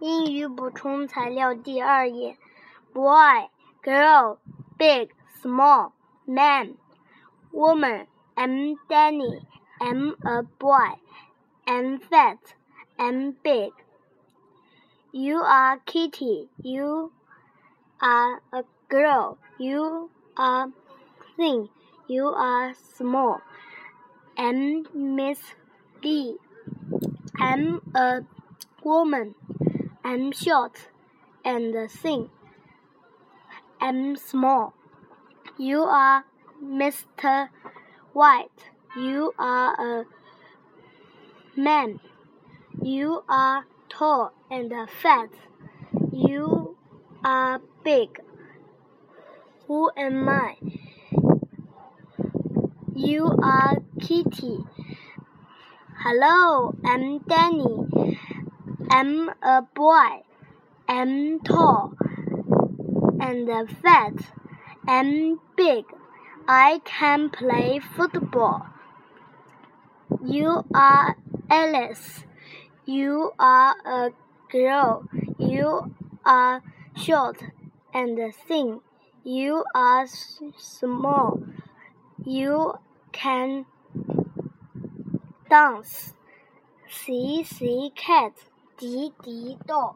英语补充材料第二页：boy, girl, big, small, man, woman. I'm Danny. I'm a boy. I'm fat. I'm big. You are Kitty. You are a girl. You are thin. You are small. I'm Miss Lee. I'm a woman. I'm short and thin. I'm small. You are Mr. White. You are a man. You are tall and fat. You are big. Who am I? You are Kitty. Hello, I'm Danny. I'm a boy. I'm tall and fat. I'm big. I can play football. You are Alice. You are a girl. You are short and thin. You are small. You can dance. See, see, cat. 迪迪豆。